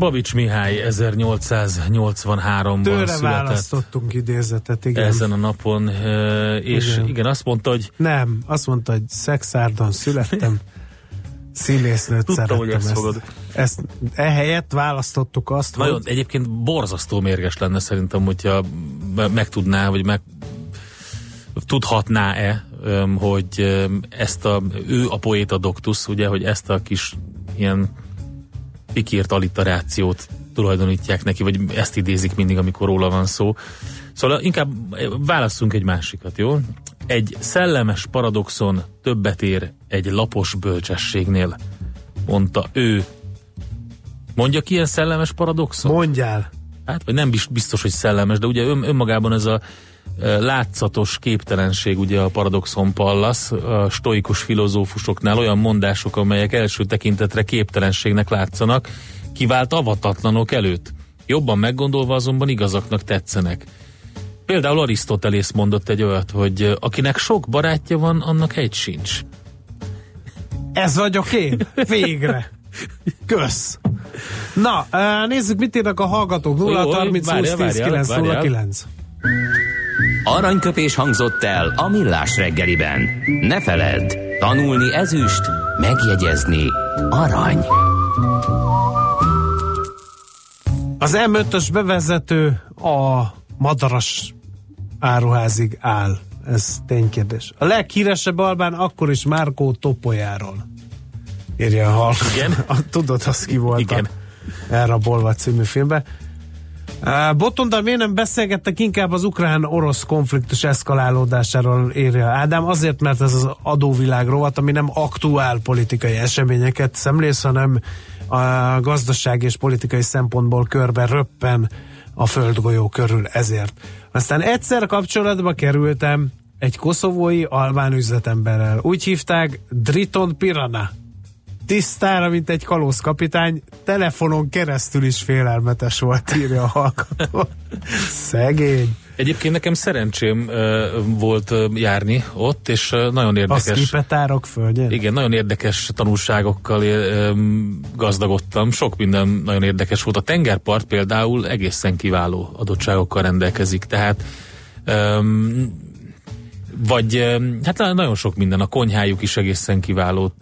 Babics Mihály 1883-ban Tőle született választottunk idézetet, igen. ezen a napon, és igen. Igen. azt mondta, hogy Nem, azt mondta, hogy szexárdon születtem. Színésznőt Tudtam, szerettem. hogy ezt fogod. ezt ehelyett választottuk azt, nagyon hogy egyébként borzasztó mérges lenne szerintem, hogyha me- megtudná, vagy meg tudhatná-e, hogy ezt a, ő a poéta doktus, ugye, hogy ezt a kis ilyen pikírt alliterációt tulajdonítják neki, vagy ezt idézik mindig, amikor róla van szó. Szóval inkább válasszunk egy másikat, jó? Egy szellemes paradoxon többet ér egy lapos bölcsességnél, mondta ő. Mondja ki ilyen szellemes paradoxon? mondjál. hát vagy nem biztos, hogy szellemes, de ugye ön, önmagában ez a látszatos képtelenség, ugye a paradoxon pallas, a stoikus filozófusoknál olyan mondások, amelyek első tekintetre képtelenségnek látszanak, kivált avatatlanok előtt. Jobban meggondolva azonban igazaknak tetszenek. Például Arisztotelész mondott egy olyat, hogy akinek sok barátja van, annak egy sincs. Ez vagyok én. Végre. Kösz. Na, nézzük, mit írnak a hallgatók. 0 Jó, 30 20 várjál, 10 várjál, 9 0 várjál. 9. Aranyköpés hangzott el a millás reggeliben. Ne feledd, tanulni ezüst, megjegyezni arany. Az M5-ös bevezető a madaras áruházig áll. Ez ténykérdés. A leghíresebb albán akkor is Márkó Topolyáról. Írja a hallgató. Igen? Tudod, az ki volt Igen. a Elrabolva című filmben. Uh, Botondal miért nem beszélgettek inkább az ukrán-orosz konfliktus eszkalálódásáról, írja Ádám, azért, mert ez az adóvilág rovat, ami nem aktuál politikai eseményeket szemlész, hanem a gazdaság és politikai szempontból körbe röppen a földgolyó körül ezért. Aztán egyszer kapcsolatba kerültem egy koszovói albán üzletemberrel. Úgy hívták Driton Pirana. Tisztára, mint egy kalózkapitány, telefonon keresztül is félelmetes volt, írja a hallgató. Szegény. Egyébként nekem szerencsém volt járni ott, és nagyon A érdekes. szkipetárok földje? Igen, nagyon érdekes tanulságokkal ö, gazdagodtam. Sok minden nagyon érdekes volt. A tengerpart például egészen kiváló adottságokkal rendelkezik. Tehát vagy hát na- nagyon sok minden, a konyhájuk is egészen kiváló.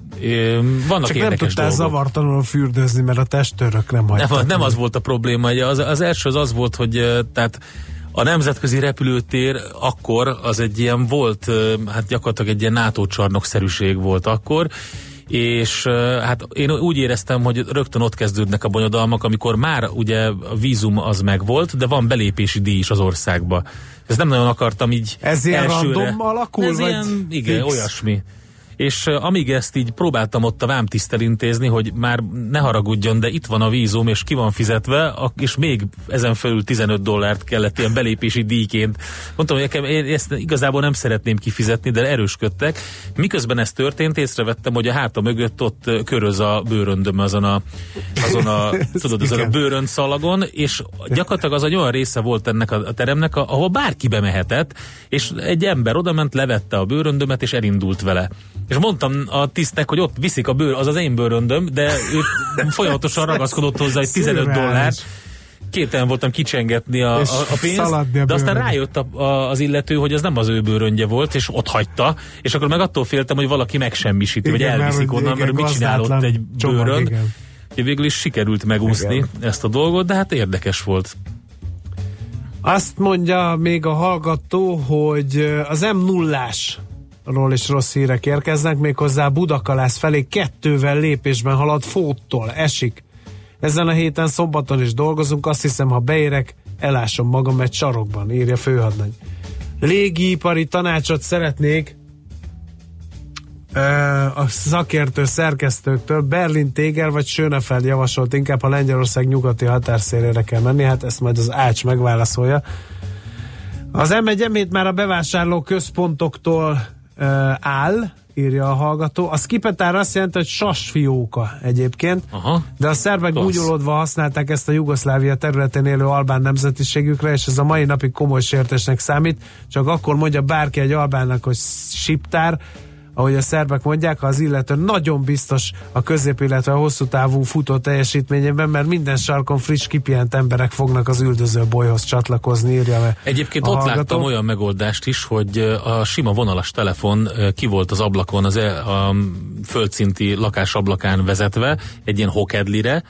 Vannak Csak nem érdekes tudtál dolgok. zavartalanul fürdőzni, mert a testőrök nem hagytak. Nem, nem az volt a probléma, ugye az, az első az az volt, hogy tehát a nemzetközi repülőtér akkor az egy ilyen volt, hát gyakorlatilag egy ilyen NATO csarnokszerűség volt akkor, és hát én úgy éreztem, hogy rögtön ott kezdődnek a bonyodalmak, amikor már ugye a vízum az megvolt, de van belépési díj is az országba. Ezt nem nagyon akartam így Ez ilyen elsőre. random alakul, Ez vagy ilyen, igen, fix? olyasmi. És amíg ezt így próbáltam ott a vámtisztel intézni, hogy már ne haragudjon, de itt van a vízum, és ki van fizetve, és még ezen felül 15 dollárt kellett ilyen belépési díjként. Mondtam, hogy nekem én ezt igazából nem szeretném kifizetni, de erősködtek. Miközben ez történt, észrevettem, hogy a háta mögött ott köröz a bőröndöm azon a, azon a, tudod, azon a igen. bőrönd szalagon, és gyakorlatilag az egy olyan része volt ennek a, a teremnek, a- ahol bárki bemehetett, és egy ember odament, levette a bőröndömet, és elindult vele. És mondtam a tisztnek, hogy ott viszik a bőr, az az én bőröndöm, de ő folyamatosan ragaszkodott hozzá egy 15 Szürreális. dollárt. Kételen voltam kicsengetni a, a, És a pénzt, a de aztán rájött a, a, az illető, hogy az nem az ő bőröndje volt, és ott hagyta, és akkor meg attól féltem, hogy valaki megsemmisíti, vagy Igen, mert elviszik hogy onnan, igen, mert mit csinál ott egy csomag, bőrönd. igen. Végül is sikerült megúszni Igen. ezt a dolgot, de hát érdekes volt. Azt mondja még a hallgató, hogy az m 0 ról is rossz hírek érkeznek, méghozzá Budakalász felé kettővel lépésben halad fóttól, esik. Ezen a héten szombaton is dolgozunk, azt hiszem, ha beérek, elásom magam egy sarokban, írja főhadnagy. Légipari tanácsot szeretnék ö, a szakértő szerkesztőktől Berlin Téger vagy Sönefeld javasolt inkább, ha Lengyelország nyugati határszélére kell menni, hát ezt majd az Ács megválaszolja. Az m 1 már a bevásárló központoktól áll, írja a hallgató. A skipetár azt jelenti, hogy sasfióka egyébként, Aha. de a szerbek Klassz. búgyolódva használták ezt a Jugoszlávia területén élő albán nemzetiségükre, és ez a mai napig komoly sértésnek számít. Csak akkor mondja bárki egy albánnak, hogy siptár, ahogy a szerbek mondják, ha az illető nagyon biztos a közép, illetve a hosszú távú futó teljesítményében, mert minden sarkon friss kipihent emberek fognak az üldöző bolyhoz csatlakozni, írja le. Egyébként ott hallgató. láttam olyan megoldást is, hogy a sima vonalas telefon ki volt az ablakon, az e- a földszinti lakás ablakán vezetve, egy ilyen hokedlire,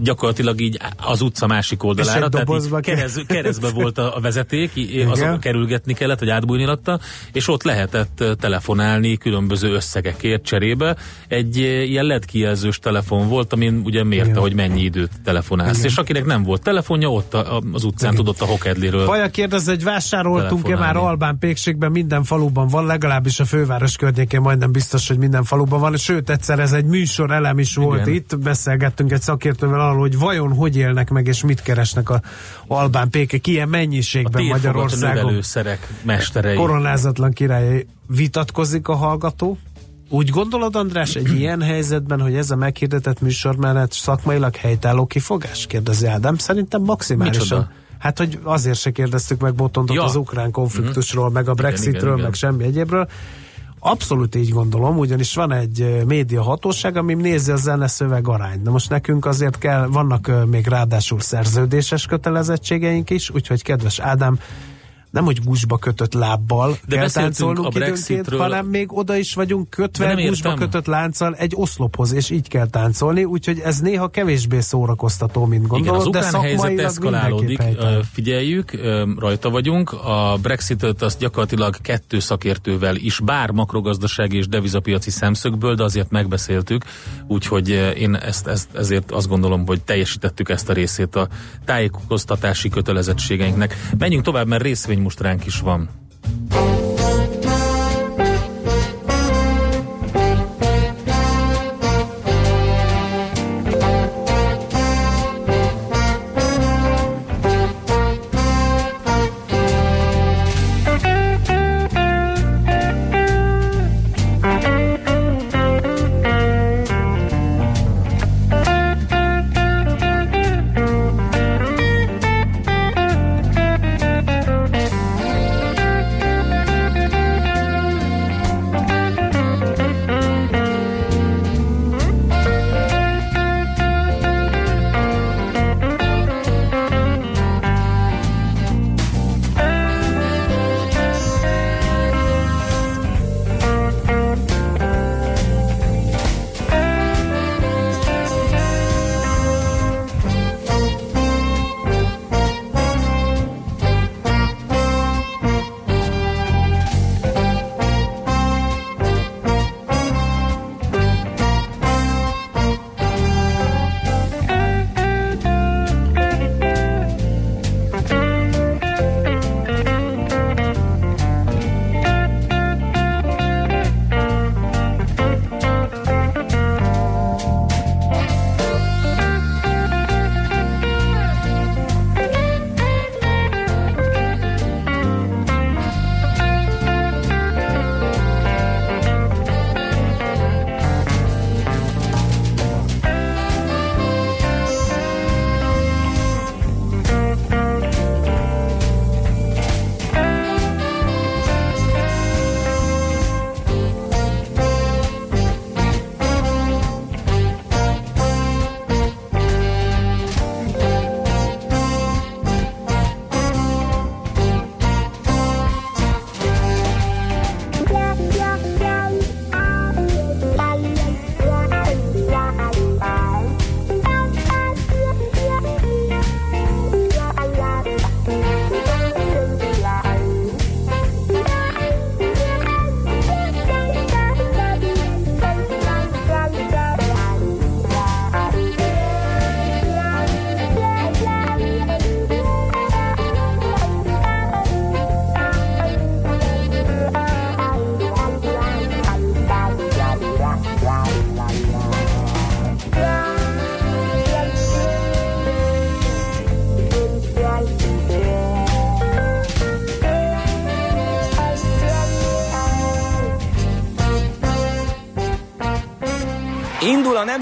gyakorlatilag így az utca másik oldalára, tehát kerez, keresztbe volt a, vezeték, azon Igen. kerülgetni kellett, vagy átbújni alatta, és ott lehetett telefonálni különböző összegekért cserébe. Egy ilyen LED kijelzős telefon volt, amin ugye mérte, Igen. hogy mennyi időt telefonálsz. Igen. És akinek nem volt telefonja, ott a, az utcán tudott a hokedliről Paja kérdez, hogy vásároltunk-e már. Albán pékségben, minden faluban van, legalábbis a főváros környékén majdnem biztos, hogy minden faluban van, sőt egyszer ez egy műsor elem is volt Igen. itt, beszélgettünk egy szakértővel arról, hogy vajon hogy élnek meg, és mit keresnek a albán pékek ilyen A mennyiségben térfogat Magyarországon. növelőszerek mesterei. Koronázatlan király vitatkozik a hallgató. Úgy gondolod, András, egy ilyen helyzetben, hogy ez a meghirdetett műsor mellett szakmailag helytálló kifogás? Kérdezi Ádám. Szerintem maximálisan. Micsoda? Hát, hogy azért se kérdeztük meg Botontot Ja. az ukrán konfliktusról, meg a Brexitről, igen, igen. meg semmi egyébről. Abszolút így gondolom, ugyanis van egy média hatóság, ami nézi a zene szöveg arányt. De most nekünk azért kell, vannak még ráadásul szerződéses kötelezettségeink is, úgyhogy kedves Ádám, nem hogy gusba kötött lábbal De kell táncolnunk a időnként, hanem még oda is vagyunk kötve gusba kötött lánccal egy oszlophoz, és így kell táncolni, úgyhogy ez néha kevésbé szórakoztató, mint Igen, gondolom, az de helyzet eszkalálódik, figyeljük, rajta vagyunk. A Brexitet azt gyakorlatilag kettő szakértővel is, bár makrogazdasági és devizapiaci szemszögből, de azért megbeszéltük, úgyhogy én ezt, ezt, ezért azt gondolom, hogy teljesítettük ezt a részét a tájékoztatási kötelezettségeinknek. Menjünk tovább, mert részvénymustránk is van.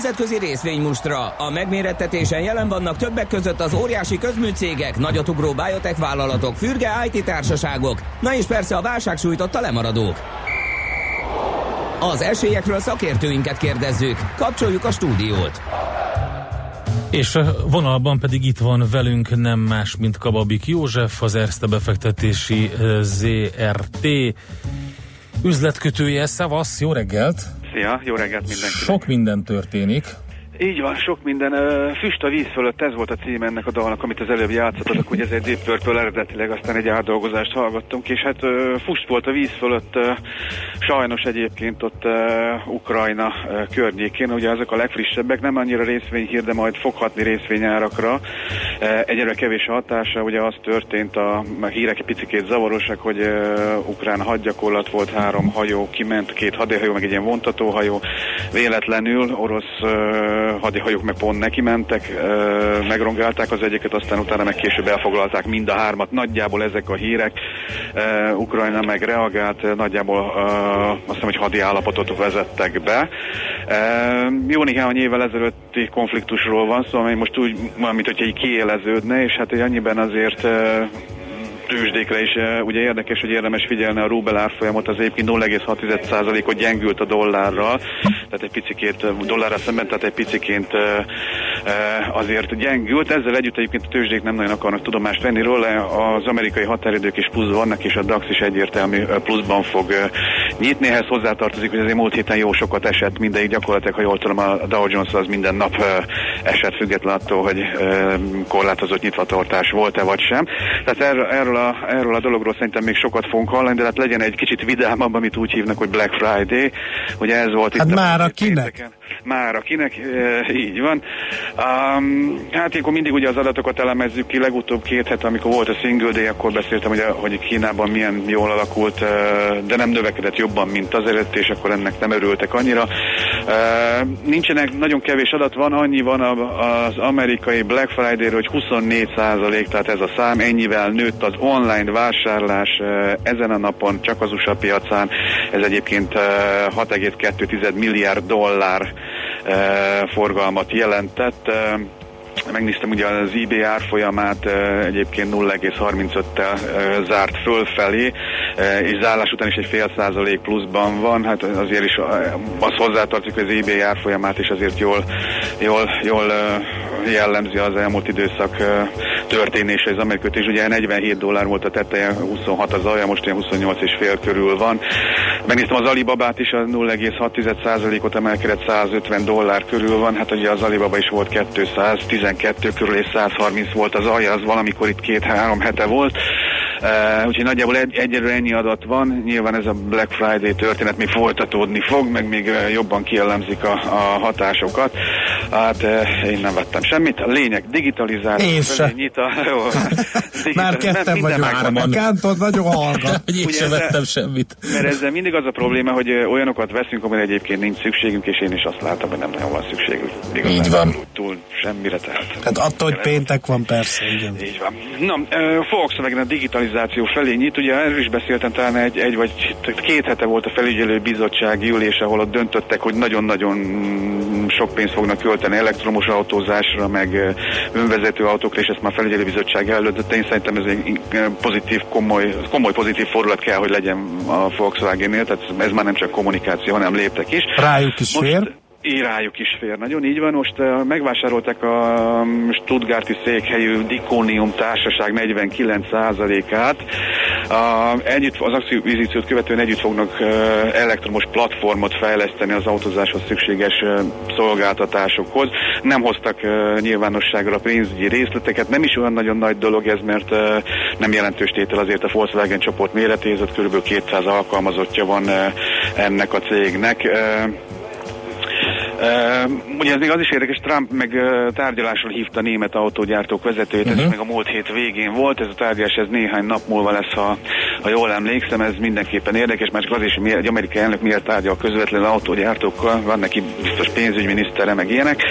Nemzetközi részvénymustra. A megmérettetésen jelen vannak többek között az óriási közműcégek, nagyotugró biotech vállalatok, fürge IT társaságok, na és persze a válság sújtotta lemaradók. Az esélyekről szakértőinket kérdezzük. Kapcsoljuk a stúdiót. És vonalban pedig itt van velünk nem más, mint Kababik József, az Erste befektetési eh, ZRT üzletkötője. Szevasz, jó reggelt! Szia, jó reggelt mindenkinek. Sok minden történik. Így van, sok minden. Füst a víz fölött, ez volt a cím ennek a dalnak, amit az előbb játszottatok, hogy ez egy Deep Purple eredetileg, aztán egy átdolgozást hallgattunk, és hát ö, fust volt a víz fölött, sajnos egyébként ott Ukrajna környékén, ugye ezek a legfrissebbek, nem annyira részvényhír, de majd foghatni részvényárakra. Egyre kevés a hatása, ugye az történt, a, a hírek egy picikét zavarosak, hogy ukrán hadgyakorlat volt, három hajó kiment, két hadihajó, meg egy ilyen vontatóhajó, véletlenül orosz hadihajók meg pont neki mentek, megrongálták az egyiket, aztán utána meg később elfoglalták mind a hármat. Nagyjából ezek a hírek. Ukrajna meg reagált, nagyjából azt hiszem, hogy hadi állapotot vezettek be. Jó néhány évvel ezelőtti konfliktusról van szó, amely most úgy, mint hogyha így kiéleződne, és hát egy annyiben azért tőzsdékre is uh, ugye érdekes, hogy érdemes figyelni a rubel árfolyamot, az egyébként 0,6%-ot gyengült a dollárral, tehát egy picikét uh, dollárra szemben, tehát egy piciként uh, azért gyengült. Ezzel együtt egyébként a tőzsdék nem nagyon akarnak tudomást venni róla, az amerikai határidők is plusz vannak, és a DAX is egyértelmű pluszban fog nyitni. Ehhez hozzátartozik, hogy azért múlt héten jó sokat esett, mindegyik gyakorlatilag, ha jól tudom, a Dow Jones az minden nap esett független attól, hogy korlátozott nyitvatartás volt-e vagy sem. Tehát erről, erről a, erről a dologról szerintem még sokat fogunk hallani, de hát legyen egy kicsit vidámabb, amit úgy hívnak, hogy Black Friday. Ugye ez volt Hát itt már a pénteken. Már akinek, e, így van. Um, hát ilyenkor mindig ugye az adatokat elemezzük ki, legutóbb két het, amikor volt a single day, akkor beszéltem, hogy, hogy Kínában milyen jól alakult, e, de nem növekedett jobban, mint az előtt, és akkor ennek nem örültek annyira. E, nincsenek, nagyon kevés adat van, annyi van az amerikai Black Friday-ről, hogy 24 tehát ez a szám, ennyivel nőtt az online vásárlás e, ezen a napon, csak az USA piacán, ez egyébként e, 6,2 milliárd dollár forgalmat jelentett. E, Megnéztem ugye az eBay árfolyamát e, egyébként 0,35-tel e, zárt fölfelé, e, és zárlás után is egy fél százalék pluszban van, hát azért is e, az hozzátartozik, hogy az eBay árfolyamát is azért jól, jól, jól e, jellemzi az elmúlt időszak e, történése az amerikai és ugye 47 dollár volt a teteje, 26 az alja, most ilyen 28 és fél körül van. Megnéztem az Alibabát is, a 0,6%-ot emelkedett 150 dollár körül van, hát ugye az Alibaba is volt 212 körül és 130 volt az alja, az valamikor itt két-három hete volt. Uh, úgyhogy nagyjából egy, egyelőre ennyi adat van, nyilván ez a Black Friday történet még folytatódni fog, meg még uh, jobban kielemzik a, a hatásokat. Hát uh, én nem vettem semmit. A lényeg digitalizáció. Én se. felé Nyit a, jó, Már ketten vagyunk. megvan. Kántod nagyon hallgat. Én Ugye sem vettem semmit. Mert ezzel mindig az a probléma, hogy olyanokat veszünk, amire egyébként nincs szükségünk, és én is azt látom, hogy nem nagyon van szükségünk. Igazán Így van. Túl, semmire tehát. Hát attól, hogy péntek van, persze, igen. Így van. Na, ö, Volkswagen a digitalizáció felé nyit, ugye erről is beszéltem talán egy, egy vagy két hete volt a felügyelő bizottsági ülés, ahol ott döntöttek, hogy nagyon-nagyon sok pénzt fognak költeni elektromos autózásra, meg önvezető autókra, és ezt már felügyelő bizottság előtt. Én szerintem ez egy pozitív, komoly, komoly pozitív fordulat kell, hogy legyen a Volkswagen-nél, tehát ez már nem csak kommunikáció, hanem léptek is. Rájuk is fér. Írájuk is fér, nagyon így van. Most uh, megvásárolták a um, Stuttgarti székhelyű Dikonium társaság 49%-át. Uh, együtt, az akcióvizíciót követően együtt fognak uh, elektromos platformot fejleszteni az autózáshoz szükséges uh, szolgáltatásokhoz. Nem hoztak nyilvánosságra pénzügyi részleteket, nem is olyan nagyon nagy dolog ez, mert nem jelentős tétel azért a Volkswagen csoport méretéhez, kb. 200 alkalmazottja van ennek a cégnek. Uh, ugye ez még az is érdekes, Trump meg uh, tárgyalásról hívta a német autógyártók vezetőjét, uh-huh. ez még a múlt hét végén volt, ez a tárgyalás ez néhány nap múlva lesz, ha, ha jól emlékszem, ez mindenképpen érdekes, mert csak az is, hogy egy amerikai elnök miért tárgyal közvetlenül autógyártókkal, van neki biztos pénzügyminisztere, meg ilyenek,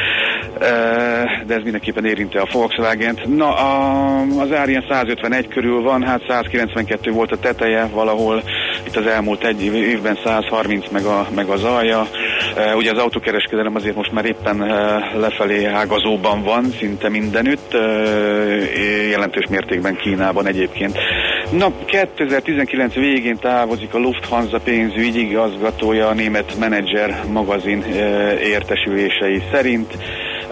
de ez mindenképpen érinti a Volkswagen-t. Na, a, az ár ilyen 151 körül van, hát 192 volt a teteje valahol, itt az elmúlt egy év- évben 130 meg, a, meg az alja. Ugye az autókereskedelem azért most már éppen lefelé ágazóban van, szinte mindenütt, jelentős mértékben Kínában egyébként. Na, 2019 végén távozik a Lufthansa pénzügyi igazgatója a német menedzser magazin értesülései szerint.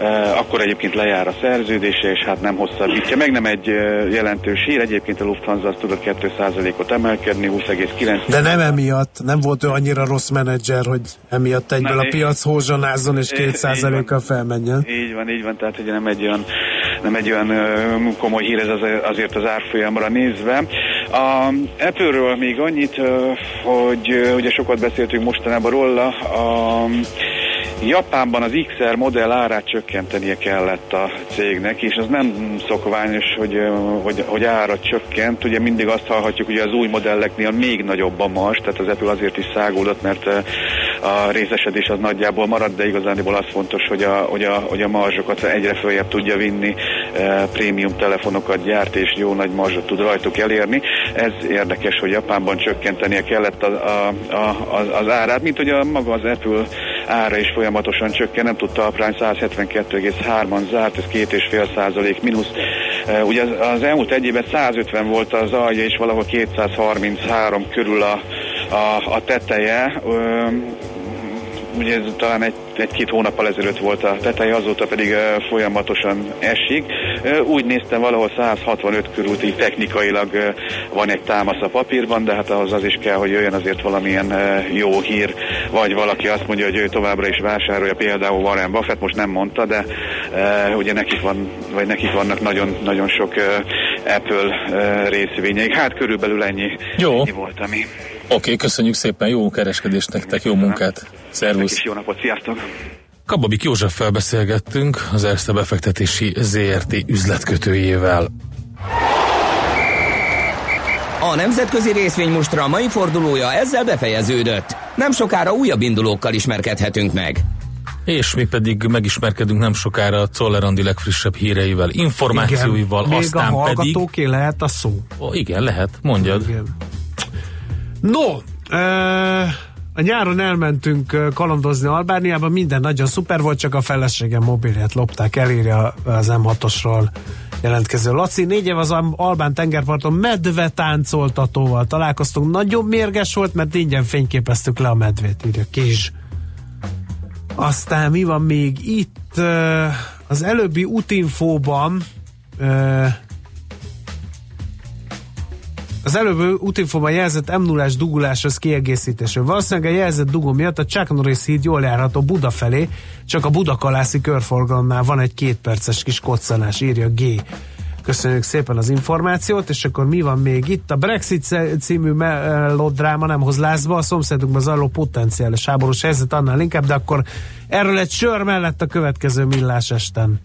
Uh, akkor egyébként lejár a szerződése, és hát nem hosszabbítja. Meg nem egy uh, jelentős hír, egyébként a Lufthansa tudott 2%-ot emelkedni, 20,9. De nem emiatt, nem volt ő annyira rossz menedzser, hogy emiatt egyből Nem, a piac hózsanázzon és így- így 2%-kal felmenjen. Így van, így van, tehát ugye nem egy olyan, nem egy olyan ö, komoly hír ez az- azért az árfolyamra nézve. A Apple-ről még annyit, hogy ugye sokat beszéltünk mostanában róla, a Japánban az XR modell árát csökkentenie kellett a cégnek, és az nem szokványos, hogy, hogy, hogy ára csökkent. Ugye mindig azt hallhatjuk, hogy az új modelleknél még nagyobb a mars, tehát az Apple azért is szágódott, mert a részesedés az nagyjából marad, de igazániból az fontos, hogy a, hogy a, hogy a marzsokat egyre följebb tudja vinni, e, prémium telefonokat gyárt és jó nagy marzsot tud rajtuk elérni. Ez érdekes, hogy Japánban csökkentenie kellett a, a, a, az, az árát, mint hogy a maga az Apple ára is folyamatosan csökken, nem tudta a Prime 172,3-an zárt, ez 2,5 százalék mínusz. E, Ugye az, az elmúlt egy évben 150 volt az alja, és valahol 233 körül a, a, a teteje. Ö, ugye ez talán egy, egy-két hónappal ezelőtt volt a teteje, azóta pedig ö, folyamatosan esik. Ö, úgy néztem, valahol 165 körül így technikailag ö, van egy támasz a papírban, de hát ahhoz az is kell, hogy jöjjön azért valamilyen jó hír, vagy valaki azt mondja, hogy ő továbbra is vásárolja, például Warren Buffett, most nem mondta, de ugye nekik, van, vagy nekik vannak nagyon, nagyon sok Apple részvényeik. Hát körülbelül ennyi, Jó. ennyi volt, ami Oké, okay, köszönjük szépen, jó kereskedést nektek, jó munkát. Szervusz. és jó napot, sziasztok! Kababik Józseffel beszélgettünk, az Erste befektetési ZRT üzletkötőjével. A nemzetközi részvénymustra mai fordulója ezzel befejeződött. Nem sokára újabb indulókkal ismerkedhetünk meg. És mi pedig megismerkedünk nem sokára a Czoller Andi legfrissebb híreivel, információival, Igen, aztán még a pedig... lehet a szó. Ó, igen, lehet, mondjad. Igen. No, a nyáron elmentünk kalandozni Albániába, minden nagyon szuper volt, csak a feleségem mobilját lopták, elírja az M6-osról jelentkező Laci. Négy év az Al- Albán tengerparton medve táncoltatóval találkoztunk. Nagyon mérges volt, mert ingyen fényképeztük le a medvét, írja Kizs. Aztán mi van még itt? Az előbbi útinfóban az előbb útinfóban jelzett m 0 duguláshoz kiegészítésről. Valószínűleg a jelzett dugó miatt a Chuck Norris híd jól járható Buda felé, csak a Budakalászi körforgalomnál van egy két perces kis koccanás, írja G. Köszönjük szépen az információt, és akkor mi van még itt? A Brexit című melodráma nem hoz lázba, a szomszédunkban zajló potenciális háborús helyzet annál inkább, de akkor erről egy sör mellett a következő millás esten.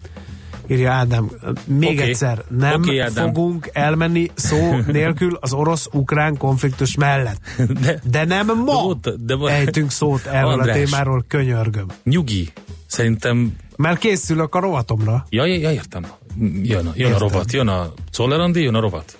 Írja Ádám. Még Oké. egyszer, nem Ádám. fogunk elmenni szó nélkül az orosz-ukrán konfliktus mellett. De, De nem ma volt- de va- ejtünk szót erről András. a témáról, könyörgöm. Nyugi, szerintem... Mert készülök a rovatomra. Ja, ja, ja értem. Jön, jön a rovat, jön a Czoller Andi, jön a rovat.